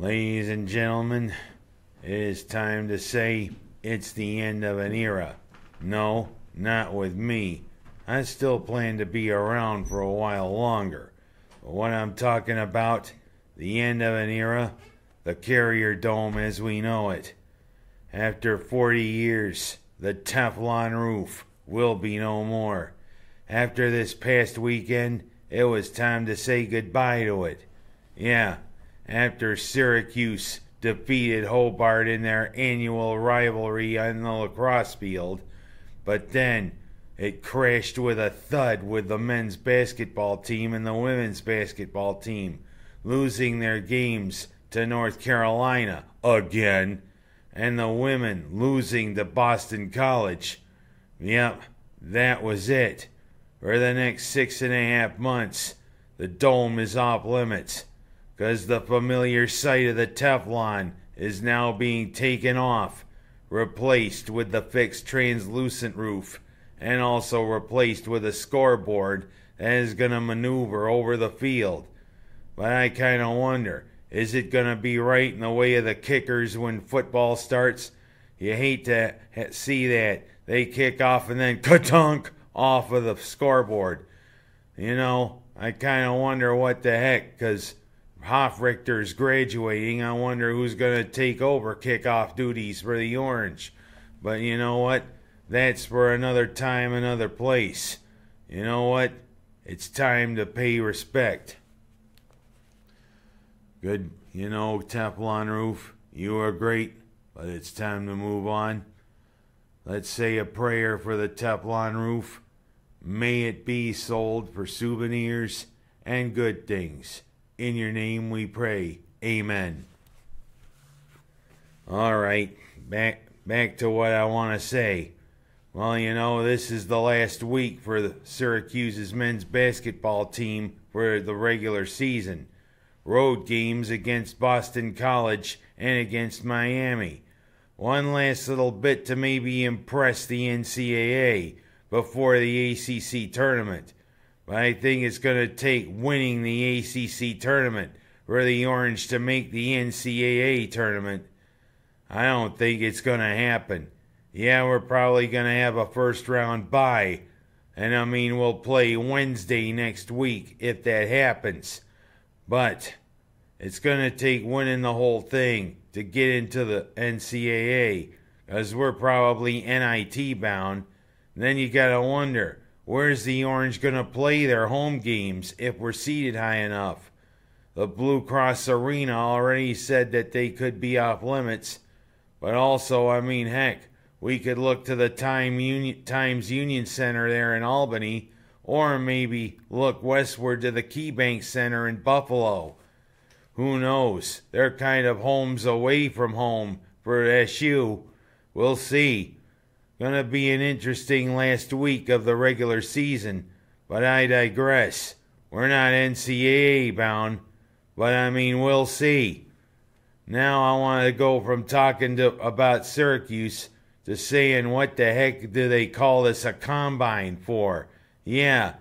Ladies and gentlemen, it is time to say it's the end of an era. No, not with me. I still plan to be around for a while longer. But what I'm talking about, the end of an era, the Carrier Dome as we know it. After 40 years, the Teflon roof will be no more. After this past weekend, it was time to say goodbye to it. Yeah, after Syracuse defeated Hobart in their annual rivalry on the lacrosse field, but then it crashed with a thud with the men's basketball team and the women's basketball team, losing their games to North Carolina again, and the women losing to Boston College. Yep, that was it. For the next six and a half months, the dome is off limits, 'cause the familiar sight of the Teflon is now being taken off, replaced with the fixed translucent roof, and also replaced with a scoreboard that is going to maneuver over the field. But I kind of wonder is it going to be right in the way of the kickers when football starts? You hate to see that. They kick off and then katunk off of the scoreboard. You know, I kind of wonder what the heck, because Hofrichter's graduating. I wonder who's going to take over kickoff duties for the Orange. But you know what? That's for another time, another place. You know what? It's time to pay respect. Good, you know, Teflon Roof, you are great, but it's time to move on. Let's say a prayer for the Teflon Roof. May it be sold for souvenirs and good things. In your name we pray. Amen. All right, back back to what I want to say. Well, you know, this is the last week for the Syracuse's men's basketball team for the regular season. Road games against Boston College and against Miami. One last little bit to maybe impress the NCAA before the ACC tournament. But I think it's going to take winning the ACC tournament for the Orange to make the NCAA tournament. I don't think it's going to happen. Yeah, we're probably going to have a first round bye. And I mean, we'll play Wednesday next week if that happens. But it's going to take winning the whole thing to get into the NCAA because we're probably NIT bound. Then you got to wonder where's the Orange going to play their home games if we're seated high enough? The Blue Cross Arena already said that they could be off limits. But also, I mean, heck, we could look to the Time Times Union Center there in Albany, or maybe look westward to the KeyBank Center in Buffalo. Who knows? They're kind of homes away from home for SU. We'll see. Gonna be an interesting last week of the regular season, but I digress. We're not NCAA bound, but I mean, we'll see. Now I want to go from talking to, about Syracuse to saying what the heck do they call this a combine for? Yeah,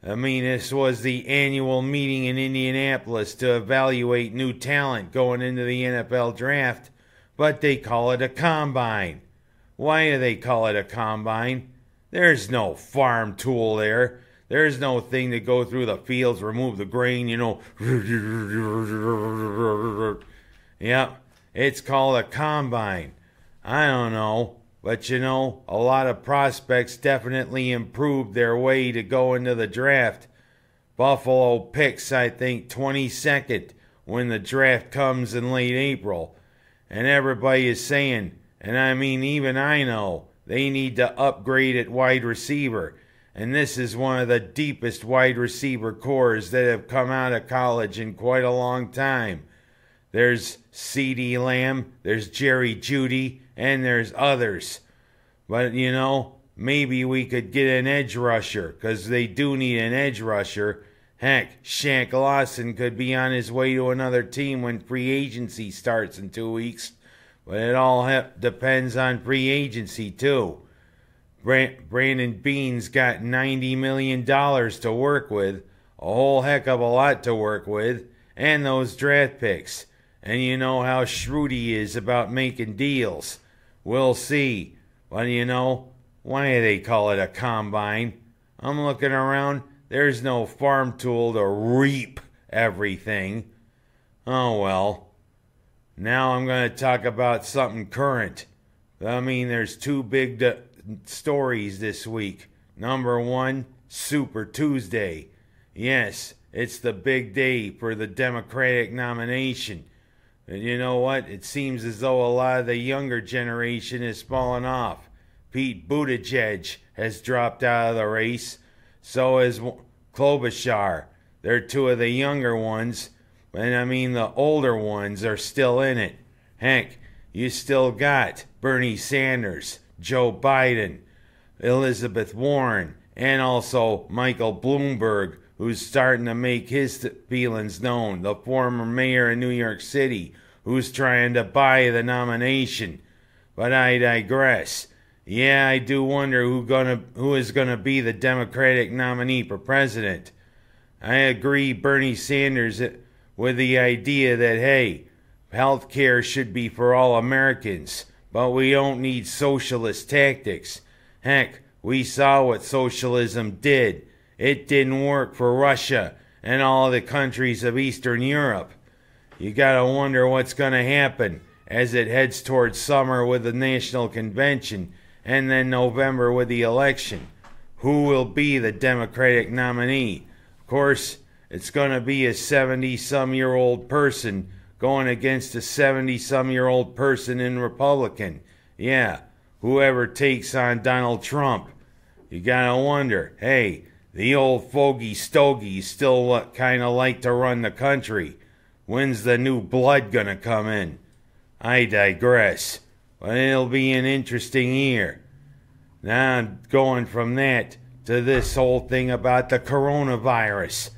I mean, this was the annual meeting in Indianapolis to evaluate new talent going into the NFL draft, but they call it a combine. Why do they call it a combine? There's no farm tool there. There's no thing to go through the fields, remove the grain, you know. Yep, it's called a combine. I don't know. But you know, a lot of prospects definitely improved their way to go into the draft. Buffalo picks, I think, 22nd when the draft comes in late April. And everybody is saying, and I mean, even I know, they need to upgrade at wide receiver. And this is one of the deepest wide receiver corps that have come out of college in quite a long time. There's CeeDee Lamb, there's Jerry Jeudy, and there's others. But, you know, maybe we could get an edge rusher, because they do need an edge rusher. Heck, Shaq Lawson could be on his way to another team when free agency starts in two weeks. But it all he- depends on free agency, too. Brandon Beane's got $90 million to work with, a whole heck of a lot to work with, and those draft picks. And you know how shrewd he is about making deals. We'll see. But you know, why do they call it a combine? I'm looking around, there's no farm tool to reap everything. Oh well. Now I'm going to talk about something current. I mean, there's two big d- stories this week. Number one, Super Tuesday. Yes, it's the big day for the Democratic nomination. And you know what? It seems as though a lot of the younger generation is falling off. Pete Buttigieg has dropped out of the race. So has Klobuchar. They're two of the younger ones. And I mean, the older ones are still in it. Hank, you still got Bernie Sanders, Joe Biden, Elizabeth Warren, and also Michael Bloomberg, who's starting to make his feelings known, the former mayor of New York City, who's trying to buy the nomination. But I digress. Yeah, I do wonder who gonna who is gonna be the Democratic nominee for president. I agree Bernie Sanders with the idea that hey, health care should be for all Americans, but we don't need socialist tactics. Heck, we saw what socialism did. It didn't work for Russia and all the countries of Eastern Europe. You gotta wonder what's gonna happen as it heads towards summer with the National Convention and then November with the election. Who will be the Democratic nominee? Of course, it's gonna be a 70 some year old person going against a 70 some year old person in Republican. Yeah, whoever takes on Donald Trump. You gotta wonder, hey, the old fogey stogies still what kinda like to run the country. When's the new blood gonna come in? I digress, but it'll be an interesting year. Now I'm going from that to this whole thing about the coronavirus.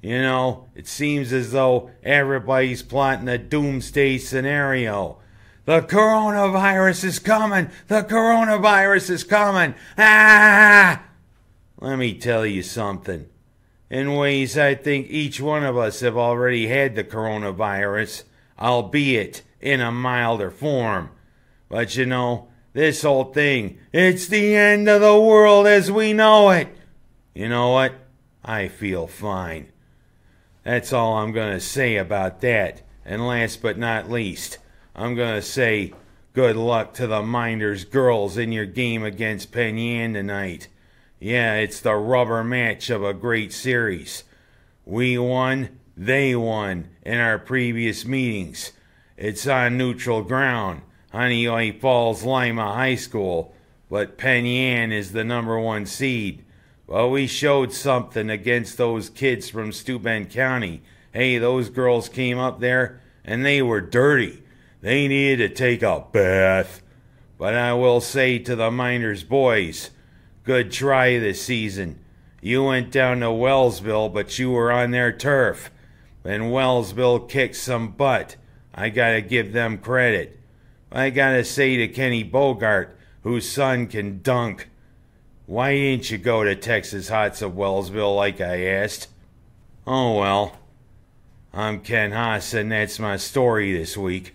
You know, it seems as though everybody's plotting a doomsday scenario. The coronavirus is coming! The coronavirus is coming! Ah! Let me tell you something. In ways I think each one of us have already had the coronavirus, albeit in a milder form. But you know, this whole thing, it's the end of the world as we know it. You know what? I feel fine. That's all I'm going to say about that. And last but not least, I'm going to say good luck to the Minders girls in your game against Penn Yan tonight. Yeah, it's the rubber match of a great series. We won, they won in our previous meetings. It's on neutral ground, Honeoye Falls Lima High School, but Penn Yan is the number one seed. Well, we showed something against those kids from Steuben County. Hey, those girls came up there and they were dirty. They needed to take a bath. But I will say to the Miners boys, good try this season. You went down to Wellsville, but you were on their turf. And Wellsville kicked some butt. I gotta give them credit. I gotta say to Kenny Bogart, whose son can dunk. Why didn't you go to Texas Hots of Wellsville like I asked? Oh well. I'm Ken Haas, and that's my story this week.